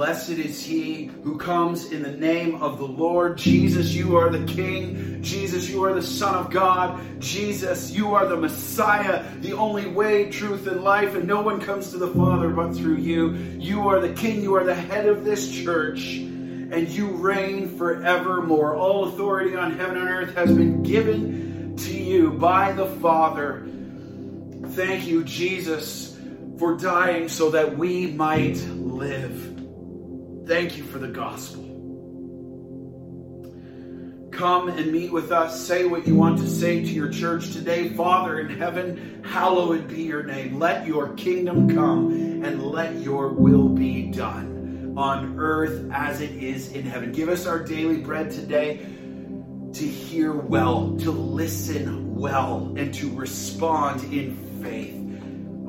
Blessed is he who comes in the name of the Lord. Jesus, you are the King. Jesus, you are the Son of God. Jesus, you are the Messiah, the only way, truth, and life, and no one comes to the Father but through you. You are the King. You are the head of this church, and you reign forevermore. All authority on heaven and earth has been given to you by the Father. Thank you, Jesus, for dying so that we might live. Thank you for the gospel. Come and meet with us. Say what you want to say to your church today. Father in heaven, hallowed be your name. Let your kingdom come and let your will be done on earth as it is in heaven. Give us our daily bread today to hear well, to listen well, and to respond in faith.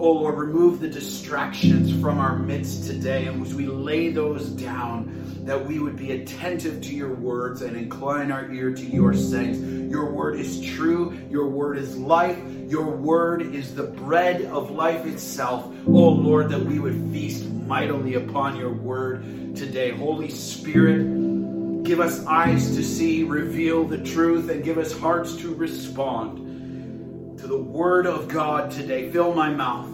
Oh Lord, remove the distractions from our midst today. And as we lay those down, that we would be attentive to your words and incline our ear to your sayings. Your word is true. Your word is life. Your word is the bread of life itself. Oh Lord, that we would feast mightily upon your word today. Holy Spirit, give us eyes to see, reveal the truth, and give us hearts to respond to the Word of God today. Fill my mouth.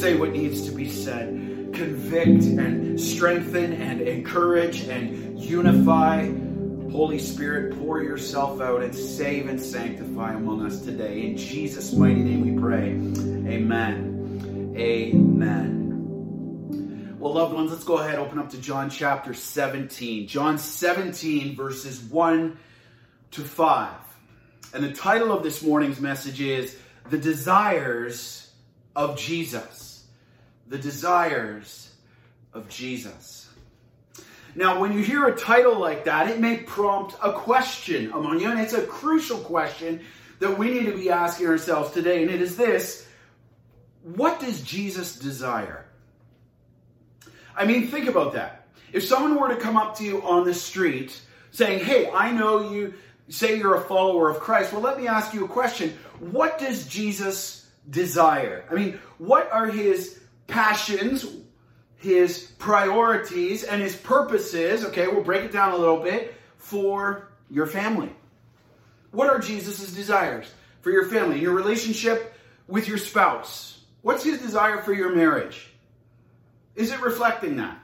Say what needs to be said. Convict and strengthen and encourage and unify. Holy Spirit, pour yourself out and save and sanctify among us today. In Jesus' mighty name we pray. Amen. Amen. Well, loved ones, let's go ahead open up to John chapter 17. John 17, verses 1 to 5. And the title of this morning's message is The Desires of Jesus. The Desires of Jesus. Now, when you hear a title like that, it may prompt a question among you, and it's a crucial question that we need to be asking ourselves today, and it is this What does Jesus desire? I mean, think about that. If someone were to come up to you on the street saying, Hey, I know you say you're a follower of Christ. Well, let me ask you a question. What does Jesus desire? I mean, what are his passions, his priorities, and his purposes? Okay, we'll break it down a little bit for your family. What are Jesus' desires for your family, your relationship with your spouse? What's his desire for your marriage? Is it reflecting that?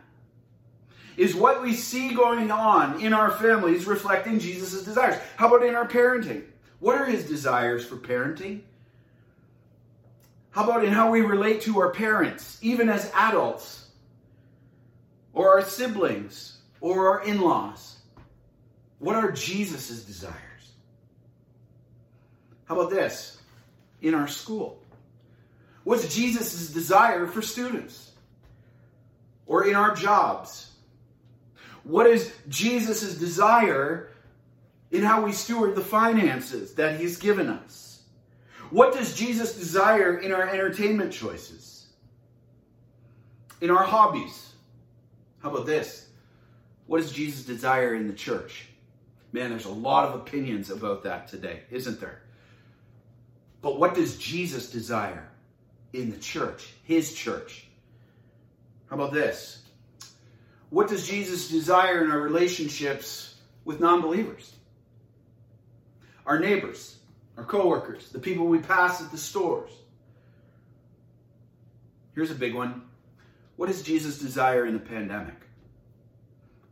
Is what we see going on in our families reflecting Jesus' desires? How about in our parenting? What are his desires for parenting? How about in how we relate to our parents, even as adults, or our siblings, or our in laws? What are Jesus' desires? How about this? In our school. What's Jesus' desire for students? Or in our jobs? What is Jesus' desire in how we steward the finances that he's given us? What does Jesus desire in our entertainment choices? In our hobbies? How about this? What does Jesus desire in the church? Man, there's a lot of opinions about that today, isn't there? But what does Jesus desire in the church, his church? How about this? What does Jesus desire in our relationships with non believers? Our neighbors, our coworkers, the people we pass at the stores. Here's a big one. What does Jesus desire in the pandemic?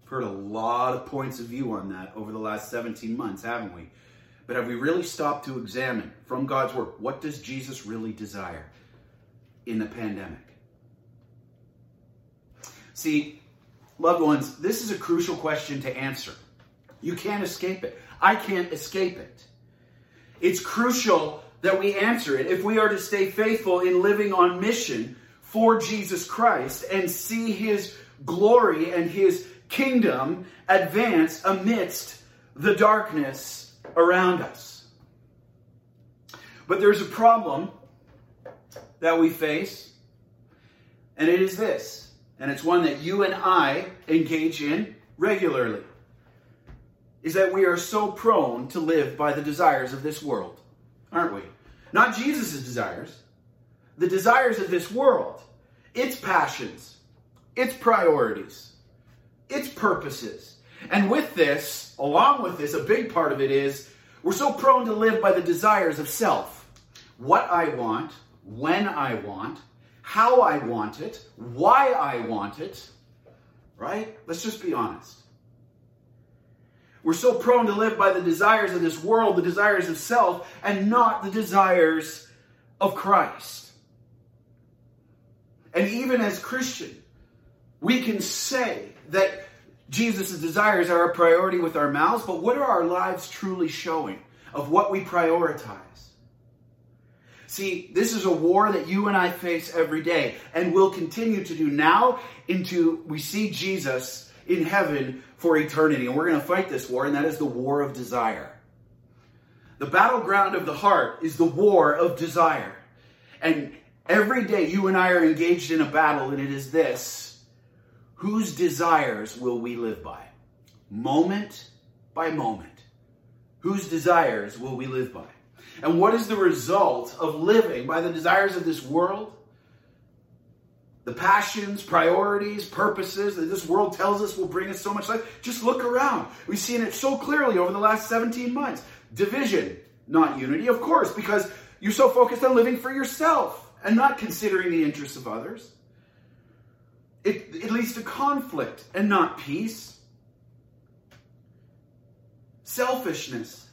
We've heard a lot of points of view on that over the last 17 months, haven't we? But have we really stopped to examine from God's word what does Jesus really desire in the pandemic? See, Loved ones, this is a crucial question to answer. You can't escape it. I can't escape it. It's crucial that we answer it if we are to stay faithful in living on mission for Jesus Christ and see his glory and his kingdom advance amidst the darkness around us. But there's a problem that we face, and it is this and it's one that you and I engage in regularly, is that we are so prone to live by the desires of this world, aren't we? Not Jesus' desires, the desires of this world, its passions, its priorities, its purposes. And with this, along with this, a big part of it is we're so prone to live by the desires of self. What I want, when I want, how I want it, why I want it, right? Let's just be honest. We're so prone to live by the desires of this world, the desires of self, and not the desires of Christ. And even as Christian, we can say that Jesus' desires are a priority with our mouths, but what are our lives truly showing of what we prioritize? See, this is a war that you and I face every day and will continue to do now into we see Jesus in heaven for eternity. And we're going to fight this war, and that is the war of desire. The battleground of the heart is the war of desire. And every day you and I are engaged in a battle, and it is this whose desires will we live by? Moment by moment. Whose desires will we live by? And what is the result of living by the desires of this world? The passions, priorities, purposes that this world tells us will bring us so much life. Just look around. We've seen it so clearly over the last 17 months. Division, not unity, of course, because you're so focused on living for yourself and not considering the interests of others. It, it leads to conflict and not peace. Selfishness,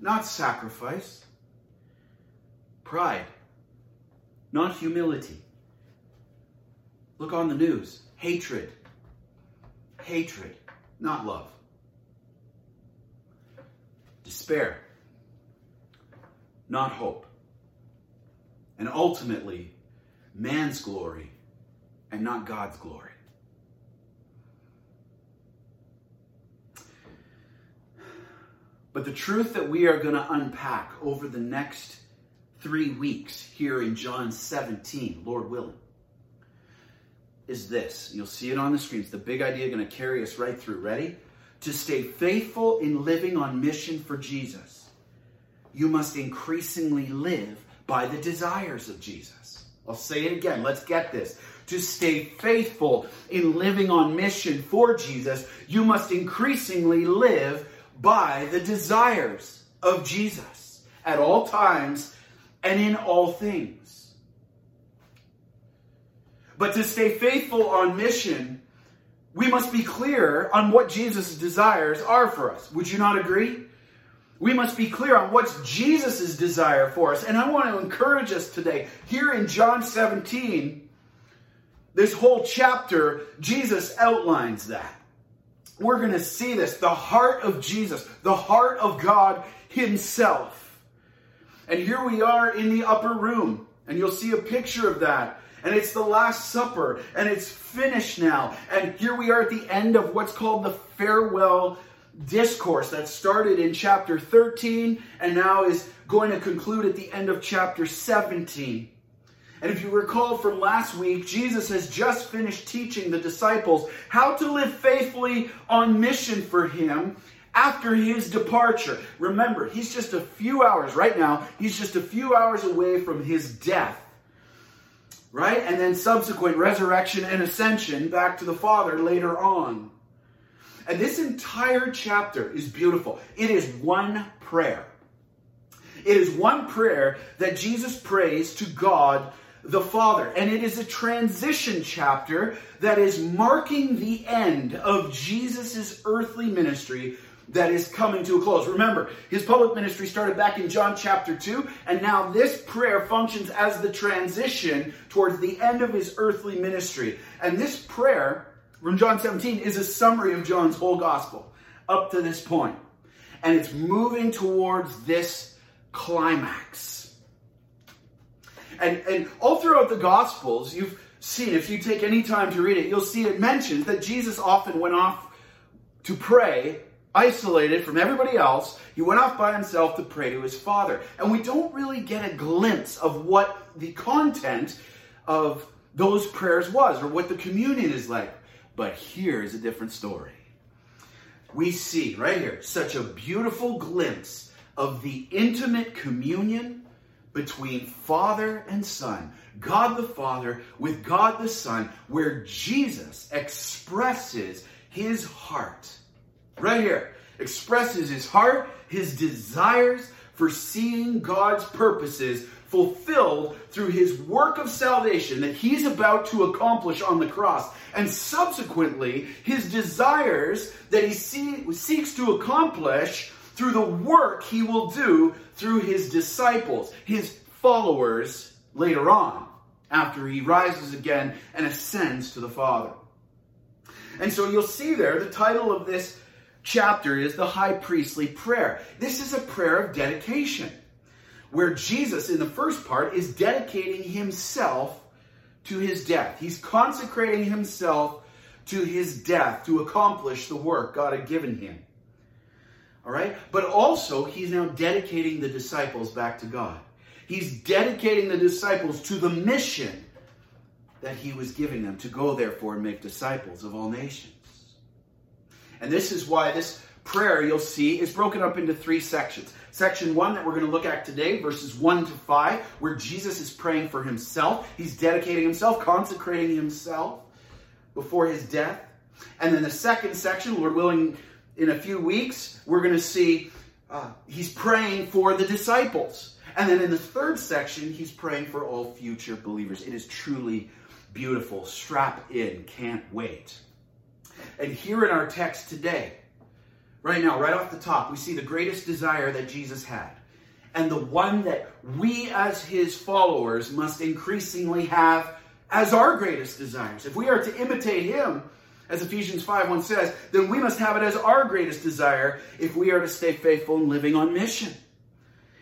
not sacrifice. Pride, not humility. Look on the news. Hatred. Hatred, not love. Despair, not hope. And ultimately, man's glory and not God's glory. But the truth that we are going to unpack over the next three weeks here in John 17, Lord willing, is this. You'll see it on the screens. The big idea going to carry us right through. Ready? To stay faithful in living on mission for Jesus, you must increasingly live by the desires of Jesus. I'll say it again. Let's get this to stay faithful in living on mission for Jesus, you must increasingly live by the desires of Jesus at all times and in all things. But to stay faithful on mission, we must be clear on what Jesus' desires are for us. Would you not agree? We must be clear on what's Jesus' desire for us. And I want to encourage us today, here in John 17, this whole chapter, Jesus outlines that. We're going to see this the heart of Jesus, the heart of God Himself. And here we are in the upper room, and you'll see a picture of that. And it's the Last Supper, and it's finished now. And here we are at the end of what's called the farewell discourse that started in chapter 13 and now is going to conclude at the end of chapter 17. And if you recall from last week, Jesus has just finished teaching the disciples how to live faithfully on mission for Him after his departure. Remember, he's just a few hours, right now, he's just a few hours away from his death. Right? And then subsequent resurrection and ascension back to the Father later on. And this entire chapter is beautiful. It is one prayer. It is one prayer that Jesus prays to God the Father. And it is a transition chapter that is marking the end of Jesus' earthly ministry that is coming to a close. Remember, his public ministry started back in John chapter 2, and now this prayer functions as the transition towards the end of his earthly ministry. And this prayer from John 17 is a summary of John's whole gospel up to this point. And it's moving towards this climax. And, and all throughout the Gospels, you've seen, if you take any time to read it, you'll see it mentions that Jesus often went off to pray, isolated from everybody else. He went off by himself to pray to his Father. And we don't really get a glimpse of what the content of those prayers was or what the communion is like. But here's a different story. We see right here such a beautiful glimpse of the intimate communion between Father and Son, God the Father with God the Son, where Jesus expresses his heart. Right here, expresses his heart, his desires for seeing God's purposes fulfilled through his work of salvation that he's about to accomplish on the cross, and subsequently his desires that he see, seeks to accomplish through the work he will do through his disciples, his followers later on, after he rises again and ascends to the Father. And so you'll see there, the title of this chapter is the high priestly prayer. This is a prayer of dedication where Jesus, in the first part, is dedicating himself to his death. He's consecrating himself to his death to accomplish the work God had given him. All right? But also, he's now dedicating the disciples back to God. He's dedicating the disciples to the mission that he was giving them to go, therefore, and make disciples of all nations. And this is why this prayer, you'll see, is broken up into three sections. Section one that we're going to look at today, verses one to five, where Jesus is praying for himself. He's dedicating himself, consecrating himself before his death. And then the second section, Lord willing, in a few weeks, we're going to see uh, he's praying for the disciples. And then in the third section, he's praying for all future believers. It is truly beautiful. Strap in. Can't wait. And here in our text today, right now, right off the top, we see the greatest desire that Jesus had. And the one that we as his followers must increasingly have as our greatest desires. If we are to imitate him, as Ephesians 5 1 says, then we must have it as our greatest desire if we are to stay faithful and living on mission.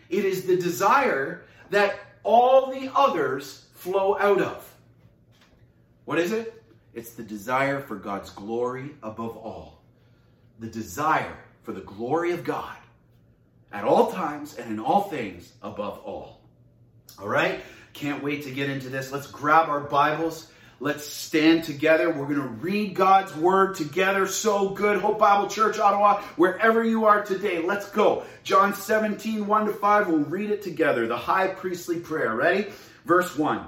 It is the desire that all the others flow out of. What is it? It's the desire for God's glory above all. The desire for the glory of God at all times and in all things above all. All right? Can't wait to get into this. Let's grab our Bibles. Let's stand together. We're going to read God's word together. So good. Hope Bible Church, Ottawa, wherever you are today. Let's go. John 17, 1 to 5. We'll read it together. The high priestly prayer. Ready? Verse 1.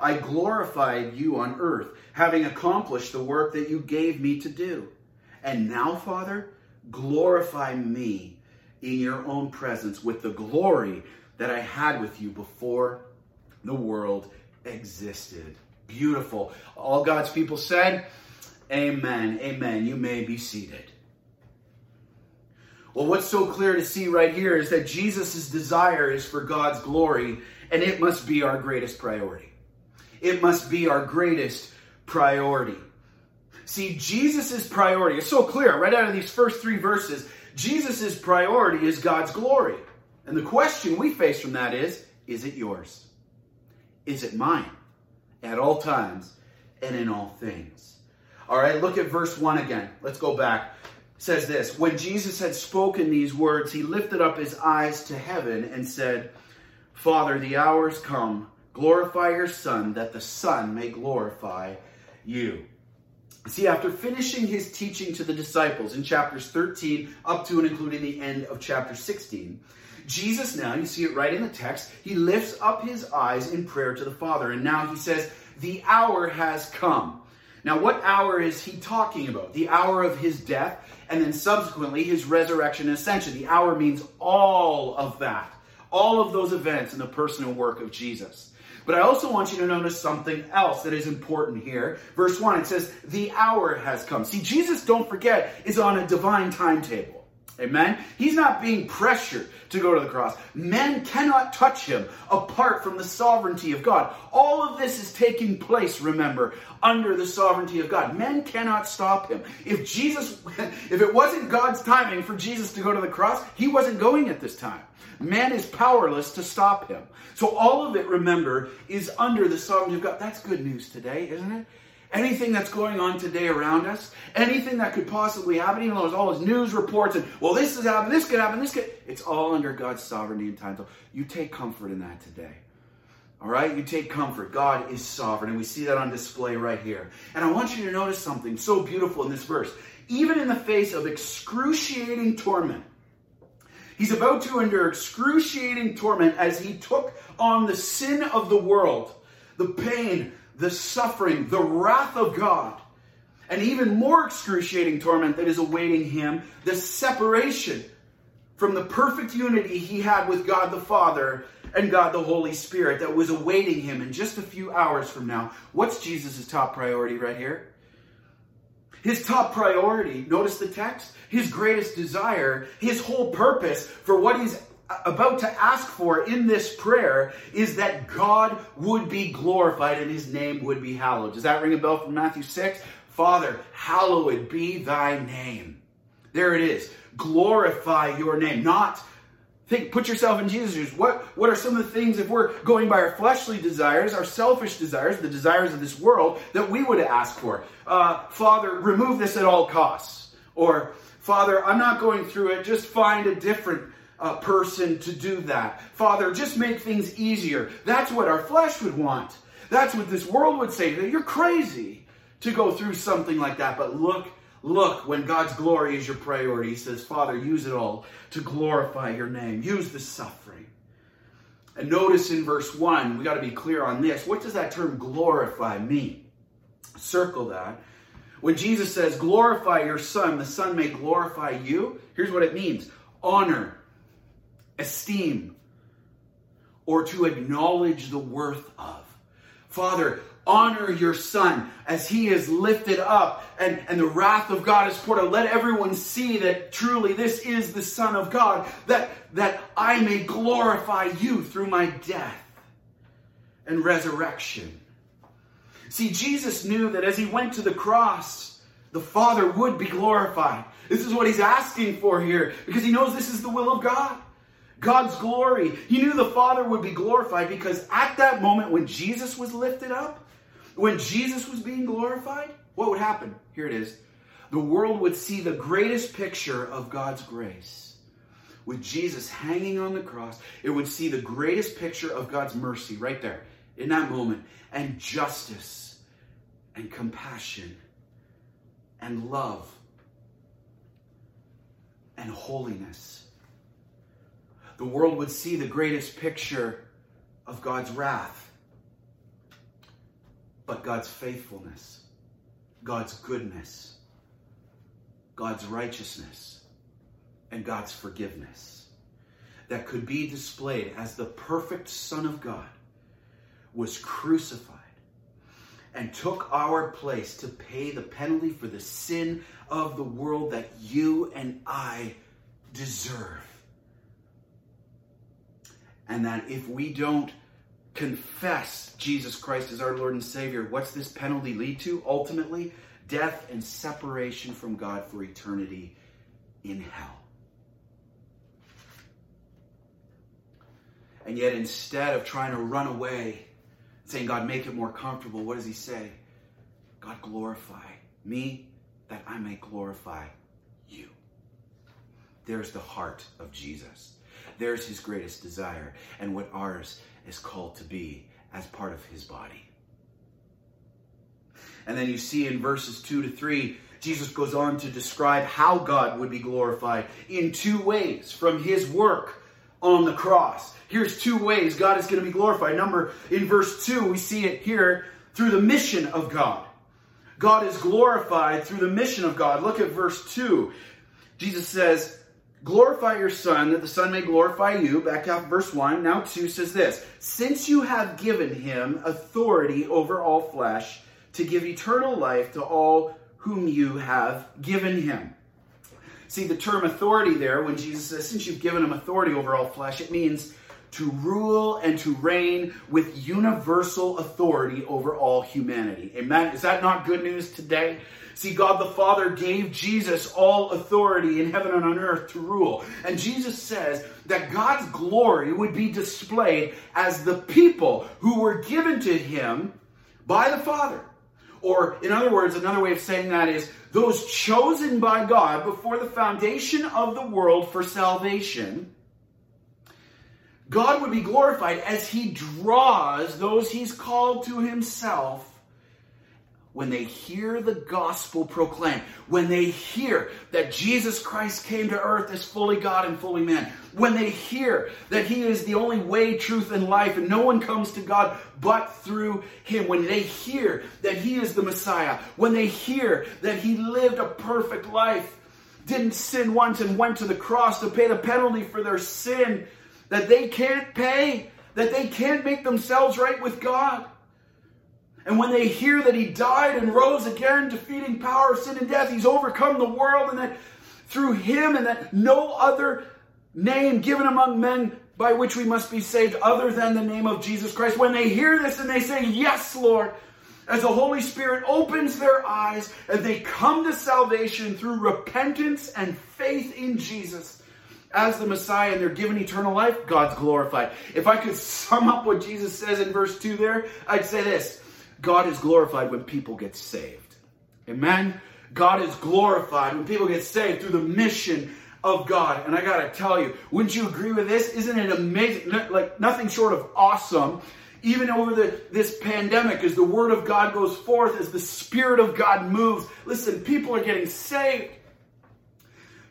I glorified you on earth, having accomplished the work that you gave me to do. And now, Father, glorify me in your own presence with the glory that I had with you before the world existed. Beautiful. All God's people said, Amen. Amen. You may be seated. Well, what's so clear to see right here is that Jesus' desire is for God's glory, and it must be our greatest priority. It must be our greatest priority. See, Jesus' priority is so clear right out of these first three verses. Jesus' priority is God's glory. And the question we face from that is, is it yours? is it mine at all times and in all things. All right, look at verse 1 again. Let's go back. It says this When Jesus had spoken these words, he lifted up his eyes to heaven and said, Father, the hour's come. Glorify your Son, that the Son may glorify you. See, after finishing his teaching to the disciples in chapters 13 up to and including the end of chapter 16, Jesus now, you see it right in the text, he lifts up his eyes in prayer to the Father. And now he says, The hour has come. Now, what hour is he talking about? The hour of his death, and then subsequently his resurrection and ascension. The hour means all of that, all of those events in the personal work of Jesus. But I also want you to notice something else that is important here. Verse 1, it says, The hour has come. See, Jesus, don't forget, is on a divine timetable. Amen? He's not being pressured to go to the cross. Men cannot touch him apart from the sovereignty of God. All of this is taking place, remember, under the sovereignty of God. Men cannot stop him. If Jesus, if it wasn't God's timing for Jesus to go to the cross, he wasn't going at this time. Man is powerless to stop him. So all of it, remember, is under the sovereignty of God. That's good news today, isn't it? Anything that's going on today around us, anything that could possibly happen, even though there's all those news reports and, well, this has happened, this could happen, this could, it's all under God's sovereignty and time. So you take comfort in that today. All right? You take comfort. God is sovereign, and we see that on display right here. And I want you to notice something so beautiful in this verse. Even in the face of excruciating torment, he's about to endure excruciating torment as he took on the sin of the world, the pain, the suffering, the wrath of God, and even more excruciating torment that is awaiting him, the separation from the perfect unity he had with God the Father and God the Holy Spirit that was awaiting him in just a few hours from now. What's Jesus' top priority right here? His top priority, notice the text, his greatest desire, his whole purpose for what he's about to ask for in this prayer is that God would be glorified and his name would be hallowed. Does that ring a bell from Matthew 6? Father, hallowed be thy name. There it is. Glorify your name. Not think, put yourself in Jesus' shoes. What, what are some of the things, if we're going by our fleshly desires, our selfish desires, the desires of this world, that we would ask for? Uh, Father, remove this at all costs. Or, Father, I'm not going through it. Just find a different uh, person to do that. Father, just make things easier. That's what our flesh would want. That's what this world would say. You're crazy to go through something like that. But look, look, when God's glory is your priority, He says, Father, use it all to glorify your name. Use the suffering. And notice in verse 1, we got to be clear on this. What does that term glorify mean? Circle that. When Jesus says, glorify your Son, the Son may glorify you, here's what it means honor, esteem, or to acknowledge the worth of. Father, honor your son as he is lifted up and, and the wrath of God is poured out. Let everyone see that truly this is the Son of God, that, that I may glorify you through my death and resurrection. See, Jesus knew that as he went to the cross, the Father would be glorified. This is what he's asking for here because he knows this is the will of God. God's glory. He knew the Father would be glorified because at that moment when Jesus was lifted up, when Jesus was being glorified, what would happen? Here it is. The world would see the greatest picture of God's grace. With Jesus hanging on the cross, it would see the greatest picture of God's mercy right there in that moment, and justice, and compassion, and love, and holiness the world would see the greatest picture of God's wrath, but God's faithfulness, God's goodness, God's righteousness, and God's forgiveness that could be displayed as the perfect Son of God was crucified and took our place to pay the penalty for the sin of the world that you and I deserve and that if we don't confess Jesus Christ as our Lord and Savior, what's this penalty lead to? Ultimately, death and separation from God for eternity in hell. And yet, instead of trying to run away, saying, God, make it more comfortable, what does he say? God, glorify me that I may glorify you. There's the heart of Jesus. There's his greatest desire and what ours is called to be as part of his body. And then you see in verses 2 to 3, Jesus goes on to describe how God would be glorified in two ways from his work on the cross. Here's two ways God is going to be glorified. Number in verse 2, we see it here through the mission of God. God is glorified through the mission of God. Look at verse 2. Jesus says, Glorify your Son, that the Son may glorify you. Back up verse 1. Now 2 says this Since you have given him authority over all flesh to give eternal life to all whom you have given him. See, the term authority there, when Jesus says, since you've given him authority over all flesh, it means to rule and to reign with universal authority over all humanity. Amen. Is that not good news today? See, God the Father gave Jesus all authority in heaven and on earth to rule. And Jesus says that God's glory would be displayed as the people who were given to him by the Father. Or, in other words, another way of saying that is those chosen by God before the foundation of the world for salvation. God would be glorified as he draws those he's called to himself when they hear the gospel proclaimed, when they hear that Jesus Christ came to earth as fully God and fully man, when they hear that he is the only way, truth, and life, and no one comes to God but through him, when they hear that he is the Messiah, when they hear that he lived a perfect life, didn't sin once and went to the cross to pay the penalty for their sin that they can't pay, that they can't make themselves right with God and when they hear that he died and rose again, defeating power sin and death, he's overcome the world, and that through him and that no other name given among men by which we must be saved other than the name of Jesus Christ. When they hear this and they say, Yes, Lord, as the Holy Spirit opens their eyes and they come to salvation through repentance and faith in Jesus as the Messiah and they're given eternal life, God's glorified. If I could sum up what Jesus says in verse 2 there, I'd say this God is glorified when people get saved. Amen? God is glorified when people get saved through the mission of God. And I got to tell you, wouldn't you agree with this? Isn't it amazing? Like nothing short of awesome. Even over the, this pandemic, as the word of God goes forth, as the spirit of God moves, listen, people are getting saved.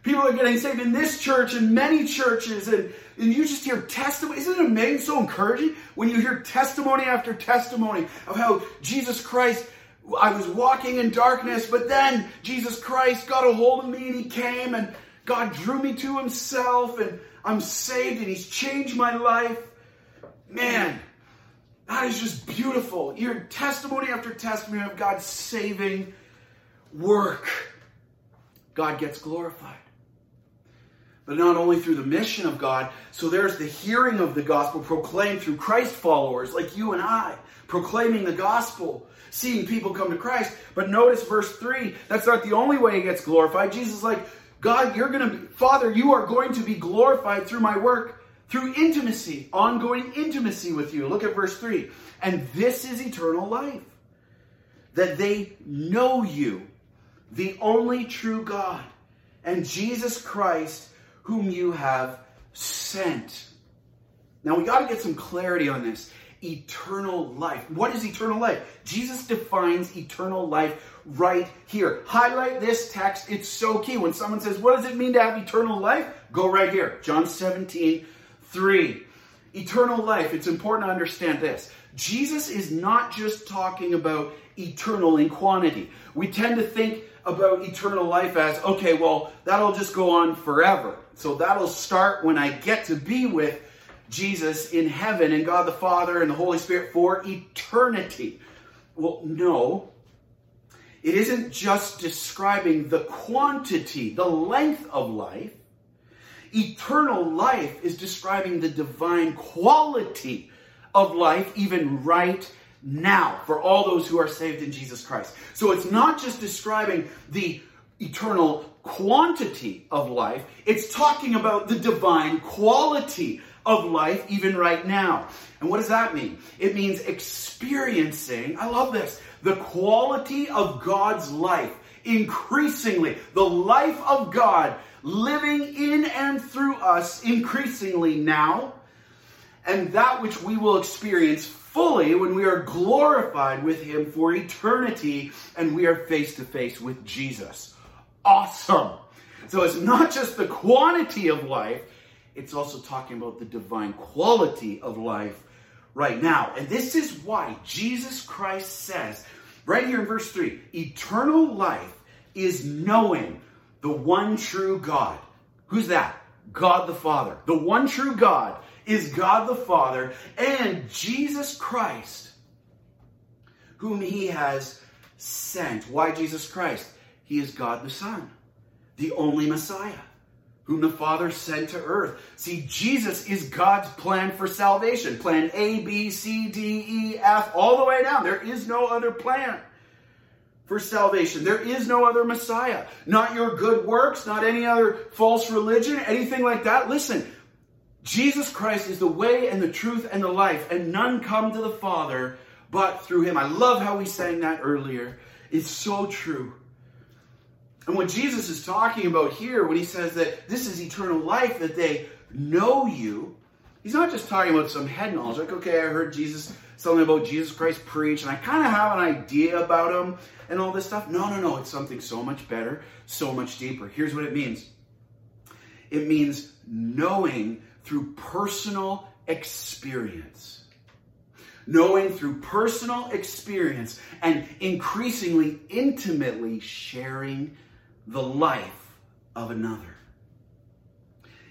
People are getting saved in this church and many churches, and, and you just hear testimony. Isn't it amazing, so encouraging when you hear testimony after testimony of how Jesus Christ, I was walking in darkness, but then Jesus Christ got a hold of me and he came and God drew me to himself and I'm saved and he's changed my life. Man, that is just beautiful. You hear testimony after testimony of God's saving work. God gets glorified but not only through the mission of God. So there's the hearing of the gospel proclaimed through Christ followers like you and I, proclaiming the gospel, seeing people come to Christ. But notice verse 3, that's not the only way he gets glorified. Jesus like, God, you're going to be, Father, you are going to be glorified through my work, through intimacy, ongoing intimacy with you. Look at verse 3. And this is eternal life, that they know you, the only true God, and Jesus Christ whom you have sent. Now we got to get some clarity on this. Eternal life. What is eternal life? Jesus defines eternal life right here. Highlight this text. It's so key. When someone says, What does it mean to have eternal life? Go right here. John 17, 3. Eternal life. It's important to understand this. Jesus is not just talking about eternal in quantity. We tend to think about eternal life as, okay, well, that'll just go on forever. So that'll start when I get to be with Jesus in heaven and God the Father and the Holy Spirit for eternity. Well, no. It isn't just describing the quantity, the length of life. Eternal life is describing the divine quality of life, even right now, for all those who are saved in Jesus Christ. So it's not just describing the eternal quantity of life, it's talking about the divine quality of life even right now. And what does that mean? It means experiencing, I love this, the quality of God's life increasingly, the life of God living in and through us increasingly now, and that which we will experience fully when we are glorified with Him for eternity and we are face to face with Jesus awesome. So it's not just the quantity of life, it's also talking about the divine quality of life right now. And this is why Jesus Christ says, right here in verse 3, eternal life is knowing the one true God. Who's that? God the Father. The one true God is God the Father and Jesus Christ, whom he has sent. Why Jesus Christ? He is God the Son. the only Messiah whom the Father sent to earth. See, Jesus is God's plan for salvation. Plan A, B, C, D, E, F, all the way down. There is no other plan for salvation. There is no other Messiah. Not your good works, not any other false religion, anything like that. Listen, Jesus Christ is the way and the truth and the life, and none come to the Father but through him. I love how we sang that earlier. It's so true. And what Jesus is talking about here, when he says that this is eternal life, that they know you, he's not just talking about some head knowledge. Like, okay, I heard Jesus, something about Jesus Christ preach, and I kind of have an idea about him and all this stuff. No, no, no. It's something so much better, so much deeper. Here's what it means it means knowing through personal experience. Knowing through personal experience and increasingly intimately sharing the life of another.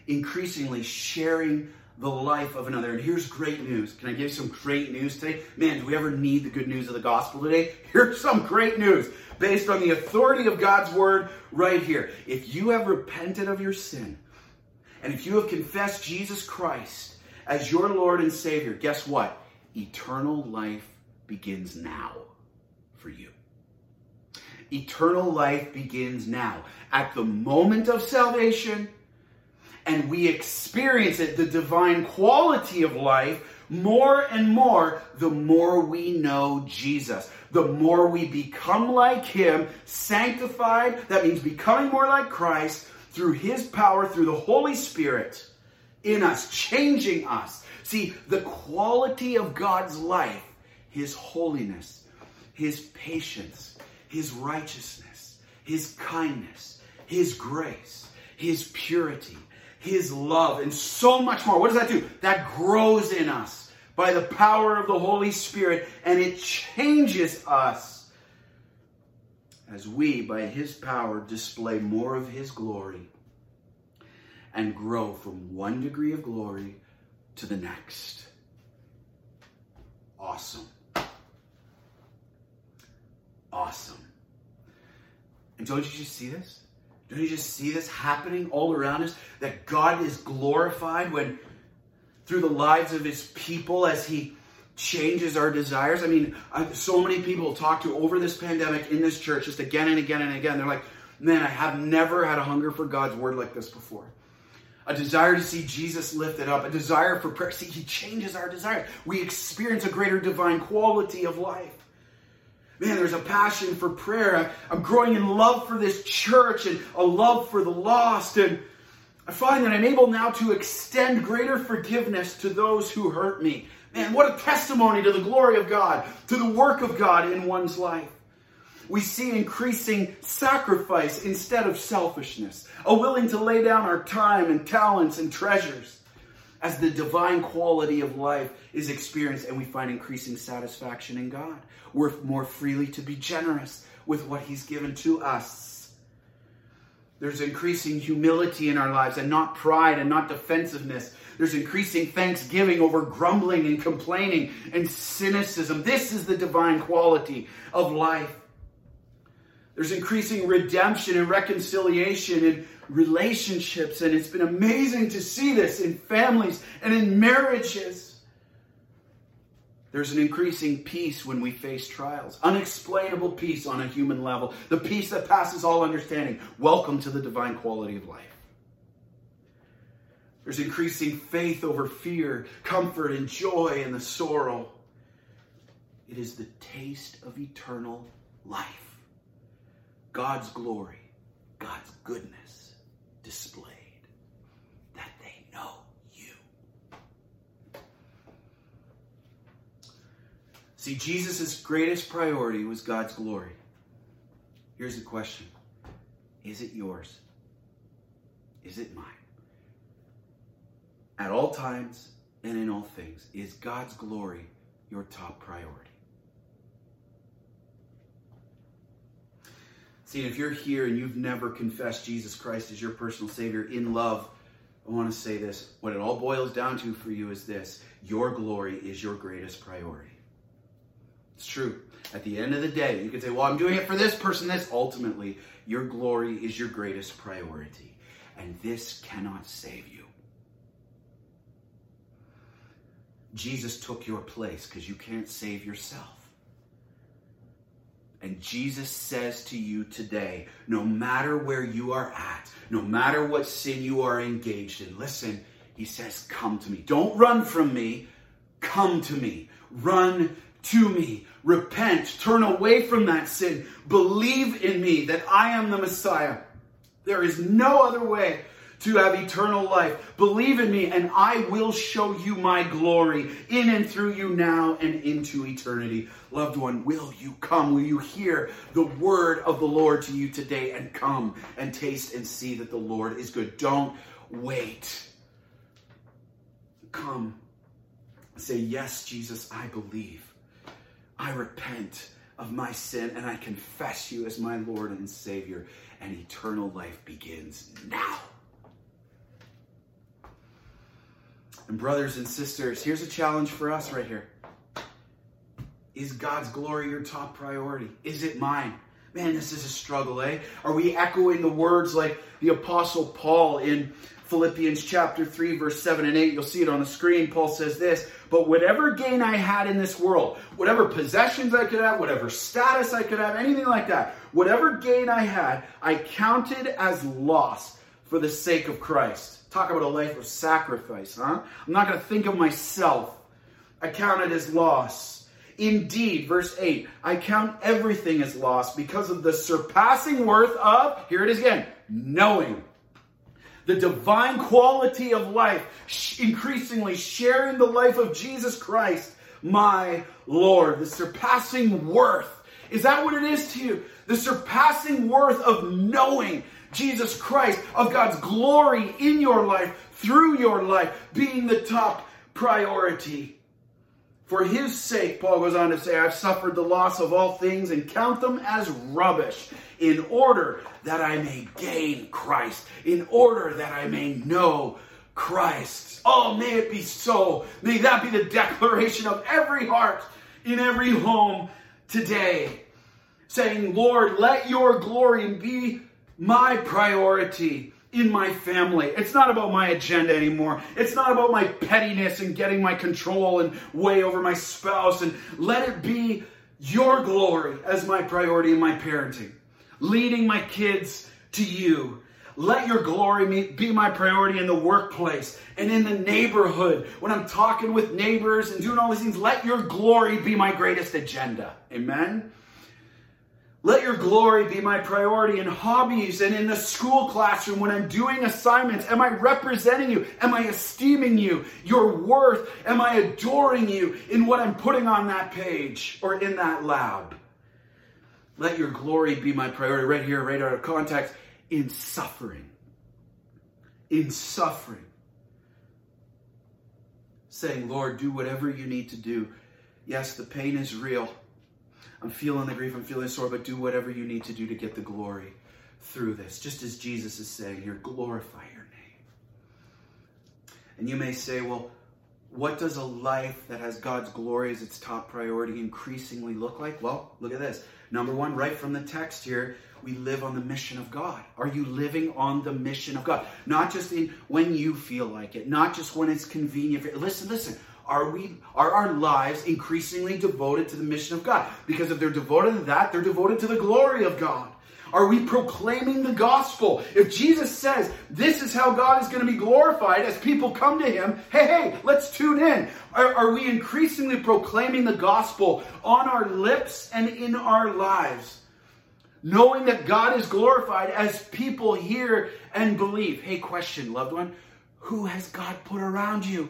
Increasingly sharing the life of another. And here's great news. Can I give you some great news today? Man, do we ever need the good news of the gospel today? Here's some great news based on the authority of God's word right here. If you have repented of your sin, and if you have confessed Jesus Christ as your Lord and Savior, guess what? Eternal life begins now for you. Eternal life begins now. At the moment of salvation, and we experience it, the divine quality of life, more and more, the more we know Jesus. The more we become like Him, sanctified, that means becoming more like Christ through His power, through the Holy Spirit in us, changing us. See, the quality of God's life, His holiness, His patience, his righteousness, His kindness, His grace, His purity, His love, and so much more. What does that do? That grows in us by the power of the Holy Spirit, and it changes us as we, by His power, display more of His glory and grow from one degree of glory to the next. Awesome awesome. And don't you just see this? Don't you just see this happening all around us? That God is glorified when through the lives of his people as he changes our desires. I mean, so many people talk to over this pandemic in this church just again and again and again. They're like, man, I have never had a hunger for God's word like this before. A desire to see Jesus lifted up, a desire for prayer. See, he changes our desires. We experience a greater divine quality of life man, there's a passion for prayer. I'm growing in love for this church and a love for the lost. And I find that I'm able now to extend greater forgiveness to those who hurt me. Man, what a testimony to the glory of God, to the work of God in one's life. We see increasing sacrifice instead of selfishness, a willing to lay down our time and talents and treasures as the divine quality of life is experienced and we find increasing satisfaction in God. We're more freely to be generous with what He's given to us. There's increasing humility in our lives and not pride and not defensiveness. There's increasing thanksgiving over grumbling and complaining and cynicism. This is the divine quality of life. There's increasing redemption and reconciliation and relationships. And it's been amazing to see this in families and in marriages. There's an increasing peace when we face trials, unexplainable peace on a human level, the peace that passes all understanding. Welcome to the divine quality of life. There's increasing faith over fear, comfort and joy in the sorrow. It is the taste of eternal life, God's glory, God's goodness displayed that they know you. See, Jesus' greatest priority was God's glory. Here's the question Is it yours? Is it mine? At all times and in all things, is God's glory your top priority? See, if you're here and you've never confessed Jesus Christ as your personal Savior in love, I want to say this. What it all boils down to for you is this your glory is your greatest priority. It's true. At the end of the day, you can say, well, I'm doing it for this person, this. Ultimately, your glory is your greatest priority. And this cannot save you. Jesus took your place because you can't save yourself. And Jesus says to you today, no matter where you are at, no matter what sin you are engaged in, listen, he says, come to me. Don't run from me. Come to me. Run to me. Repent. Turn away from that sin. Believe in me that I am the Messiah. There is no other way to have eternal life. Believe in me, and I will show you my glory in and through you now and into eternity. Loved one, will you come? Will you hear the word of the Lord to you today and come and taste and see that the Lord is good? Don't wait. Come. Say, Yes, Jesus, I believe. I repent of my sin and I confess you as my Lord and Savior, and eternal life begins now. And, brothers and sisters, here's a challenge for us right here. Is God's glory your top priority? Is it mine? Man, this is a struggle, eh? Are we echoing the words like the Apostle Paul in Philippians chapter 3, verse 7 and 8? You'll see it on the screen. Paul says this But whatever gain I had in this world, whatever possessions I could have, whatever status I could have, anything like that, whatever gain I had, I counted as loss for the sake of Christ. Talk about a life of sacrifice, huh? I'm not going to think of myself. I count it as loss. Indeed, verse 8, I count everything as loss because of the surpassing worth of, here it is again, knowing the divine quality of life, increasingly sharing the life of Jesus Christ, my Lord. The surpassing worth. Is that what it is to you? The surpassing worth of knowing Jesus Christ, of God's glory in your life, through your life, being the top priority. For his sake, Paul goes on to say, I've suffered the loss of all things and count them as rubbish in order that I may gain Christ, in order that I may know Christ. Oh, may it be so. May that be the declaration of every heart in every home today. Saying, Lord, let your glory be my priority in my family. It's not about my agenda anymore. It's not about my pettiness and getting my control and way over my spouse. And let it be your glory as my priority in my parenting, leading my kids to you. Let your glory be my priority in the workplace and in the neighborhood. When I'm talking with neighbors and doing all these things, let your glory be my greatest agenda. Amen. Let your glory be my priority in hobbies and in the school classroom when I'm doing assignments. Am I representing you? Am I esteeming you? Your worth? Am I adoring you in what I'm putting on that page or in that lab? Let your glory be my priority right here, right out of context, in suffering. In suffering. Saying, Lord, do whatever you need to do. Yes, the pain is real. I'm feeling the grief, I'm feeling sore, but do whatever you need to do to get the glory through this. Just as Jesus is saying here, glorify your name. And you may say, well, what does a life that has God's glory as its top priority increasingly look like? Well, look at this. Number one, right from the text here, we live on the mission of God. Are you living on the mission of God? Not just in when you feel like it, not just when it's convenient. Listen, listen. Are we are our lives increasingly devoted to the mission of God? Because if they're devoted to that, they're devoted to the glory of God. Are we proclaiming the gospel? If Jesus says this is how God is going to be glorified as people come to him, hey, hey, let's tune in. Are, are, we increasingly proclaiming the gospel on our lips and in our lives? Knowing that God is glorified as people hear and believe. Hey, question, loved one. Who has God put around you?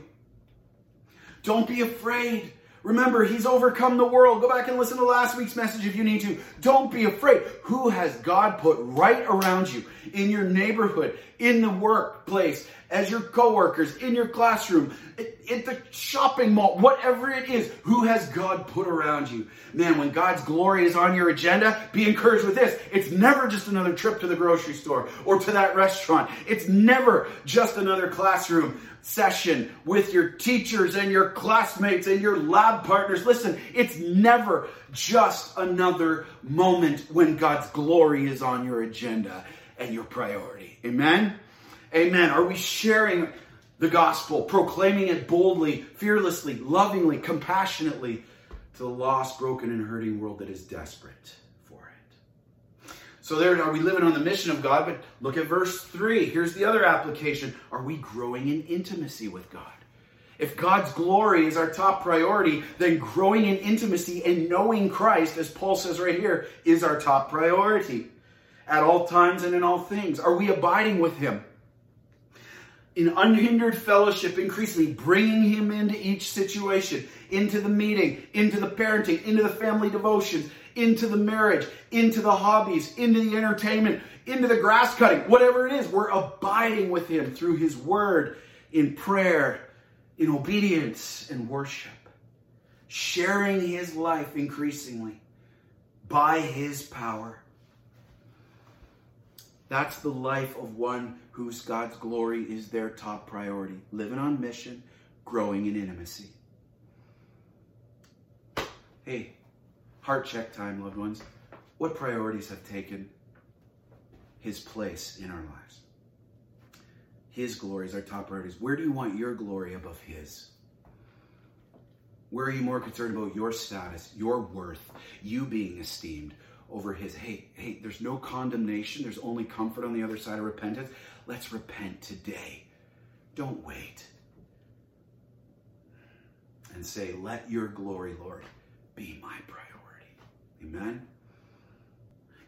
Don't be afraid. Remember, he's overcome the world. Go back and listen to last week's message if you need to. Don't be afraid. Who has God put right around you in your neighborhood, in the workplace, as your coworkers, in your classroom, at the shopping mall, whatever it is? Who has God put around you? Man, when God's glory is on your agenda, be encouraged with this. It's never just another trip to the grocery store or to that restaurant. It's never just another classroom session with your teachers and your classmates and your lab partners. Listen, it's never just another moment when God's glory is on your agenda and your priority. Amen? Amen. Are we sharing the gospel, proclaiming it boldly, fearlessly, lovingly, compassionately to the lost, broken, and hurting world that is desperate? For it? So there, are we living on the mission of God? But look at verse 3. Here's the other application. Are we growing in intimacy with God? If God's glory is our top priority, then growing in intimacy and knowing Christ, as Paul says right here, is our top priority at all times and in all things. Are we abiding with Him? In unhindered fellowship, increasingly bringing Him into each situation, into the meeting, into the parenting, into the family devotions, into the marriage, into the hobbies, into the entertainment, into the grass cutting, whatever it is, we're abiding with Him through His Word, in prayer, in obedience and worship, sharing His life increasingly by His power. That's the life of one whose God's glory is their top priority. Living on mission, growing in intimacy. Hey, Heart check time, loved ones. What priorities have taken his place in our lives? His glory is our top priorities. Where do you want your glory above his? Where are you more concerned about your status, your worth, you being esteemed over his? Hey, hey, there's no condemnation. There's only comfort on the other side of repentance. Let's repent today. Don't wait. And say, let your glory, Lord, be my priority. Amen?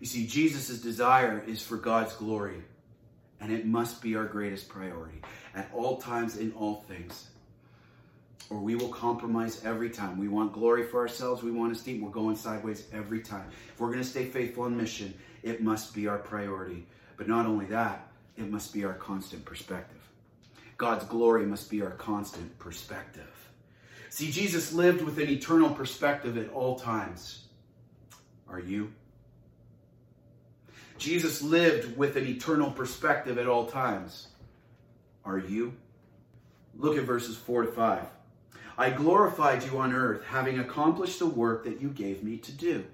You see, Jesus' desire is for God's glory, and it must be our greatest priority at all times in all things. Or we will compromise every time. We want glory for ourselves, we want esteem, we're going sideways every time. If we're going to stay faithful in mission, it must be our priority. But not only that, it must be our constant perspective. God's glory must be our constant perspective. See, Jesus lived with an eternal perspective at all times. Are you? Jesus lived with an eternal perspective at all times. Are you? Look at verses 4 to 5. I glorified you on earth, having accomplished the work that you gave me to do.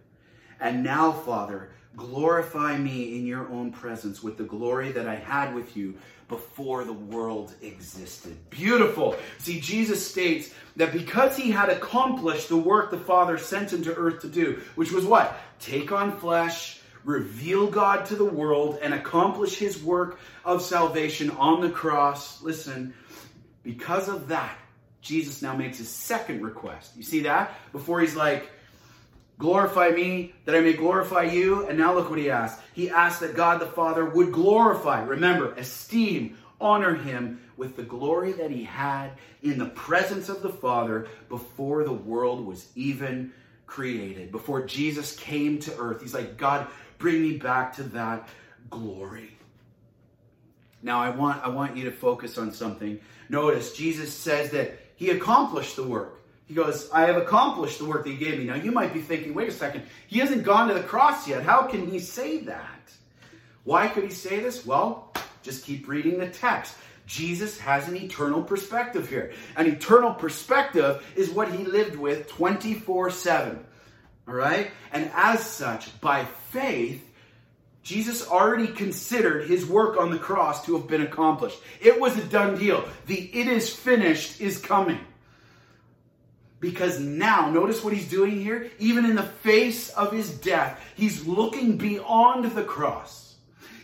And now, Father, glorify me in your own presence with the glory that I had with you before the world existed. Beautiful. See, Jesus states that because he had accomplished the work the Father sent him to earth to do, which was what? Take on flesh, reveal God to the world, and accomplish his work of salvation on the cross. Listen, because of that, Jesus now makes his second request. You see that? Before he's like, Glorify me that I may glorify you. And now look what he asks. He asks that God the Father would glorify, remember, esteem, honor him with the glory that he had in the presence of the Father before the world was even created, before Jesus came to earth. He's like, God, bring me back to that glory. Now I want I want you to focus on something. Notice Jesus says that he accomplished the work. He goes, I have accomplished the work that he gave me. Now you might be thinking, wait a second, he hasn't gone to the cross yet. How can he say that? Why could he say this? Well, just keep reading the text. Jesus has an eternal perspective here. An eternal perspective is what he lived with 24 7. All right? And as such, by faith, Jesus already considered his work on the cross to have been accomplished. It was a done deal. The it is finished is coming. Because now, notice what he's doing here. Even in the face of his death, he's looking beyond the cross.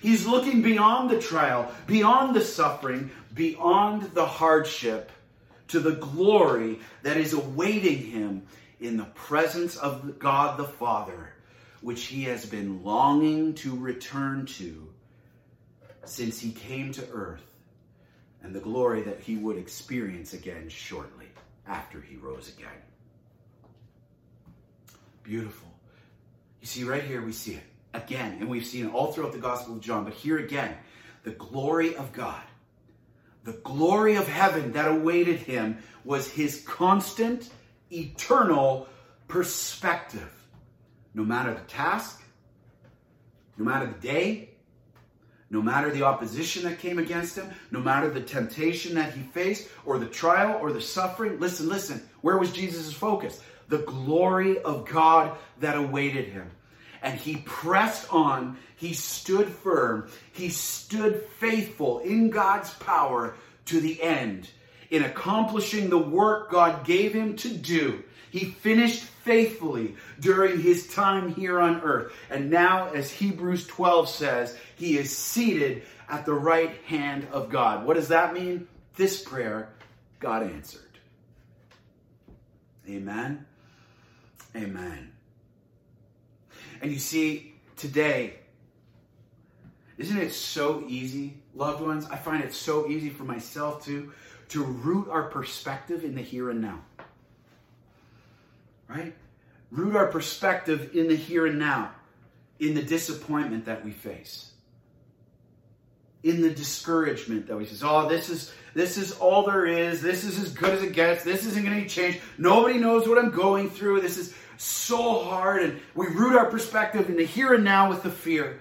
He's looking beyond the trial, beyond the suffering, beyond the hardship to the glory that is awaiting him in the presence of God the Father, which he has been longing to return to since he came to earth, and the glory that he would experience again shortly after he rose again. Beautiful. You see, right here, we see it again, and we've seen it all throughout the Gospel of John, but here again, the glory of God, the glory of heaven that awaited him was his constant, eternal perspective. No matter the task, no matter the day, No matter the opposition that came against him, no matter the temptation that he faced, or the trial, or the suffering, listen, listen, where was Jesus' focus? The glory of God that awaited him. And he pressed on, he stood firm, he stood faithful in God's power to the end in accomplishing the work God gave him to do. He finished faithfully during his time here on earth. And now, as Hebrews 12 says, he is seated at the right hand of God. What does that mean? This prayer God answered. Amen. Amen. And you see, today, isn't it so easy, loved ones? I find it so easy for myself to to root our perspective in the here and now. Right? Root our perspective in the here and now, in the disappointment that we face, in the discouragement that we face. Oh, this is this is all there is. This is as good as it gets. This isn't going to change. Nobody knows what I'm going through. This is so hard, and we root our perspective in the here and now with the fear.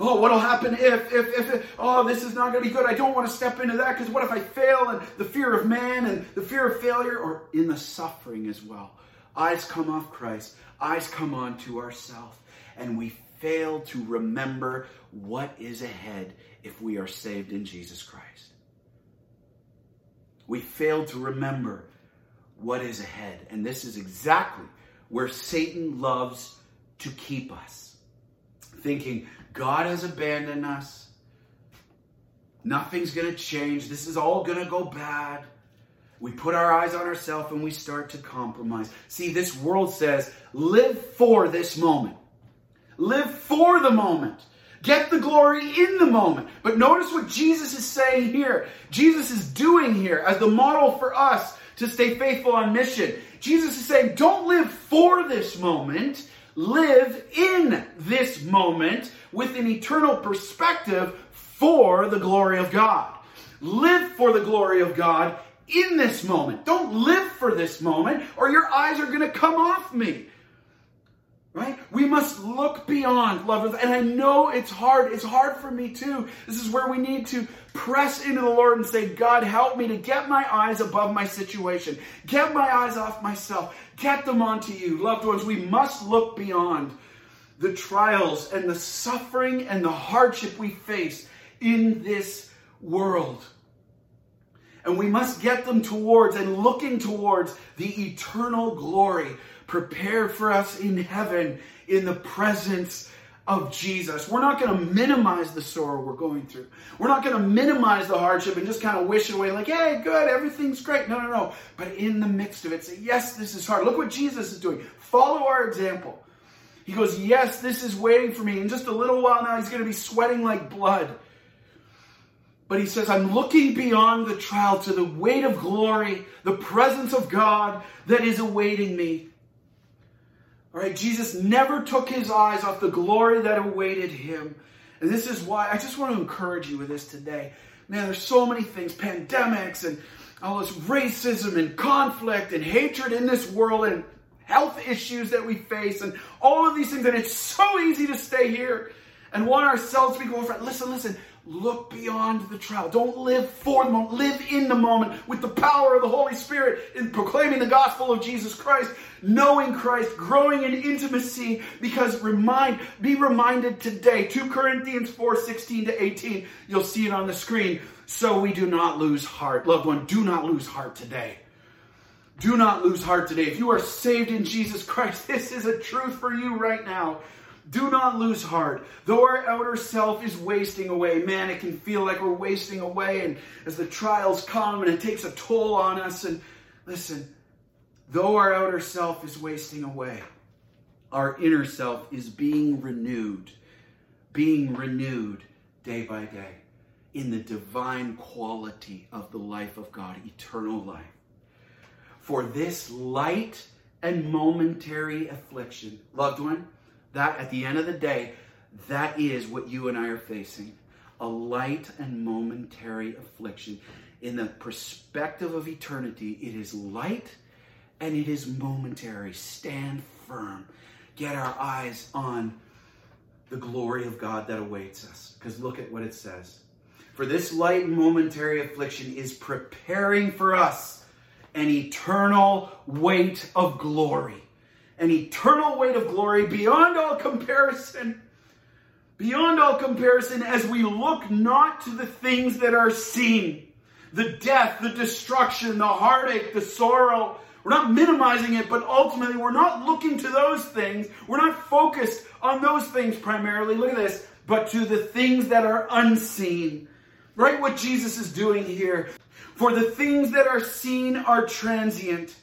Oh, what'll happen if, if, if, oh, this is not going to be good. I don't want to step into that because what if I fail? And the fear of man and the fear of failure, or in the suffering as well. Eyes come off Christ, eyes come on to ourselves, and we fail to remember what is ahead if we are saved in Jesus Christ. We fail to remember what is ahead. And this is exactly where Satan loves to keep us. Thinking, God has abandoned us. Nothing's going to change. This is all going to go bad. We put our eyes on ourselves and we start to compromise. See, this world says, live for this moment. Live for the moment. Get the glory in the moment. But notice what Jesus is saying here. Jesus is doing here as the model for us to stay faithful on mission. Jesus is saying, don't live for this moment. Live in this moment with an eternal perspective for the glory of God. Live for the glory of God in this moment. Don't live for this moment or your eyes are going to come off me. Right? We must look beyond, lovers. And I know it's hard. It's hard for me too. This is where we need to press into the Lord and say, God, help me to get my eyes above my situation. Get my eyes off myself. Get them onto you. Loved ones, we must look beyond the trials and the suffering and the hardship we face in this world. And we must get them towards and looking towards the eternal glory prepared for us in heaven in the presence of Jesus. We're not going to minimize the sorrow we're going through. We're not going to minimize the hardship and just kind of wish it away like, hey, good, everything's great. No, no, no. But in the midst of it, say, yes, this is hard. Look what Jesus is doing. Follow our example. He goes, Yes, this is waiting for me. In just a little while now, he's going to be sweating like blood. But he says, I'm looking beyond the trial to the weight of glory, the presence of God that is awaiting me. All right, Jesus never took his eyes off the glory that awaited him. And this is why I just want to encourage you with this today. Man, there's so many things pandemics and all this racism and conflict and hatred in this world. And health issues that we face and all of these things. And it's so easy to stay here and want ourselves to be glorified. Listen, listen. Look beyond the trial. Don't live for the moment. Live in the moment with the power of the Holy Spirit in proclaiming the gospel of Jesus Christ, knowing Christ, growing in intimacy. Because remind, be reminded today, 2 Corinthians 4, 16 to 18. You'll see it on the screen. So we do not lose heart. Loved one, do not lose heart today. Do not lose heart today. If you are saved in Jesus Christ, this is a truth for you right now. Do not lose heart. Though our outer self is wasting away, man, it can feel like we're wasting away. And as the trials come and it takes a toll on us, and listen, though our outer self is wasting away, our inner self is being renewed, being renewed day by day in the divine quality of the life of God, eternal life for this light and momentary affliction. Loved one, that at the end of the day, that is what you and I are facing a light and momentary affliction. In the perspective of eternity, it is light and it is momentary. Stand firm. Get our eyes on the glory of God that awaits us. Because look at what it says. For this light and momentary affliction is preparing for us an eternal weight of glory. An eternal weight of glory beyond all comparison. Beyond all comparison, as we look not to the things that are seen the death, the destruction, the heartache, the sorrow. We're not minimizing it, but ultimately we're not looking to those things. We're not focused on those things primarily. Look at this, but to the things that are unseen. Right? What Jesus is doing here. For the things that are seen are transient,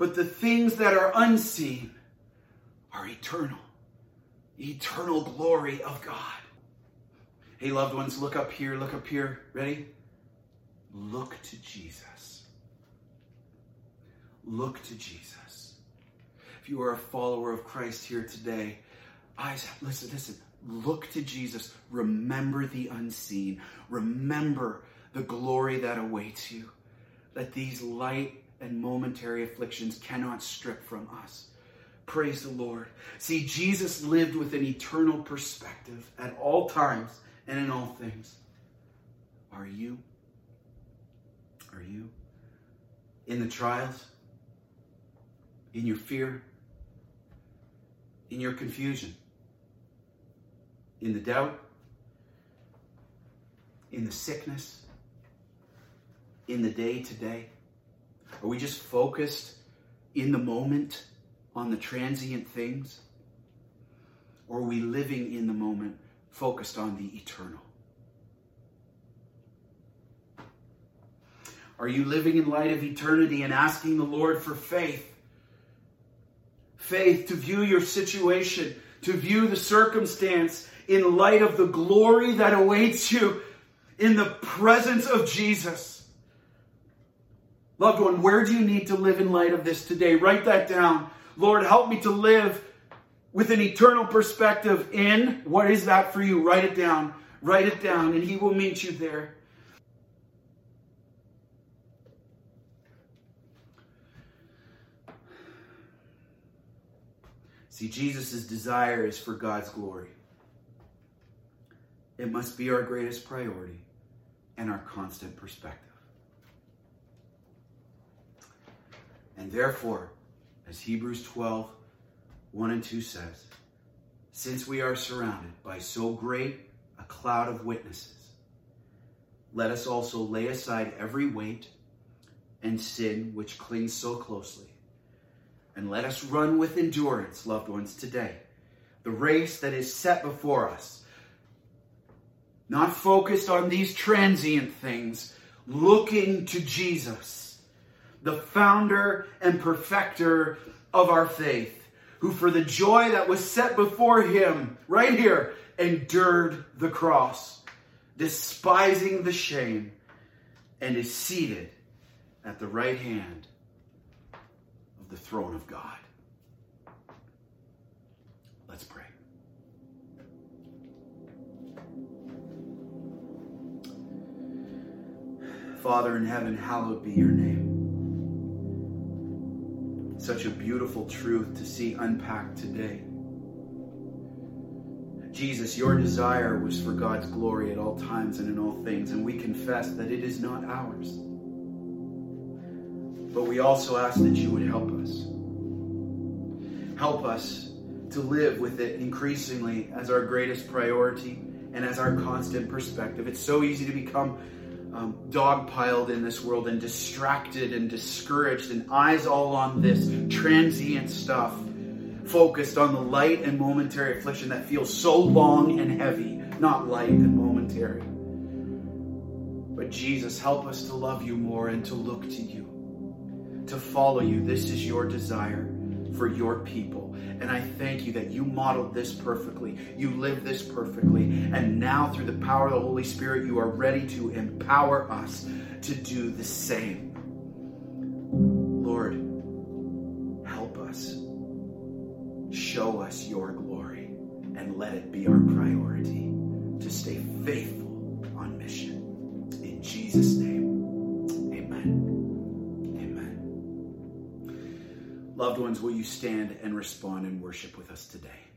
but the things that are unseen are eternal. Eternal glory of God. Hey, loved ones, look up here, look up here. Ready? Look to Jesus. Look to Jesus. If you are a follower of Christ here today, eyes, listen, listen, look to Jesus. Remember the unseen. Remember the glory that awaits you. Let these light and momentary afflictions cannot strip from us. Praise the Lord. See, Jesus lived with an eternal perspective at all times and in all things. Are you? Are you? In the trials? In your fear? In your confusion? In the doubt? In the sickness? In the day to day? Are we just focused in the moment on the transient things? Or are we living in the moment focused on the eternal? Are you living in light of eternity and asking the Lord for faith? Faith to view your situation, to view the circumstance in light of the glory that awaits you in the presence of Jesus. Loved one, where do you need to live in light of this today? Write that down. Lord, help me to live with an eternal perspective in what is that for you? Write it down. Write it down, and He will meet you there. See, Jesus' desire is for God's glory. It must be our greatest priority and our constant perspective. And therefore, as Hebrews 12, 1 and 2 says, since we are surrounded by so great a cloud of witnesses, let us also lay aside every weight and sin which clings so closely and let us run with endurance, loved ones, today. The race that is set before us. Not focused on these transient things, looking to Jesus, the founder and perfecter of our faith, who for the joy that was set before him, right here, endured the cross, despising the shame, and is seated at the right hand of the throne of God. Let's pray. Father in heaven, hallowed be your name. Such a beautiful truth to see unpacked today. Jesus, your desire was for God's glory at all times and in all things, and we confess that it is not ours. But we also ask that you would help us. Help us to live with it increasingly as our greatest priority and as our constant perspective. It's so easy to become um, dogpiled in this world and distracted and discouraged and eyes all on this transient stuff, focused on the light and momentary affliction that feels so long and heavy, not light and momentary. But Jesus, help us to love you more and to look to you to follow you. This is your desire for your people. And I thank you that you modeled this perfectly. You lived this perfectly. And now, through the power of the Holy Spirit, you are ready to empower us to do the same. Ones, will you stand and respond and worship with us today?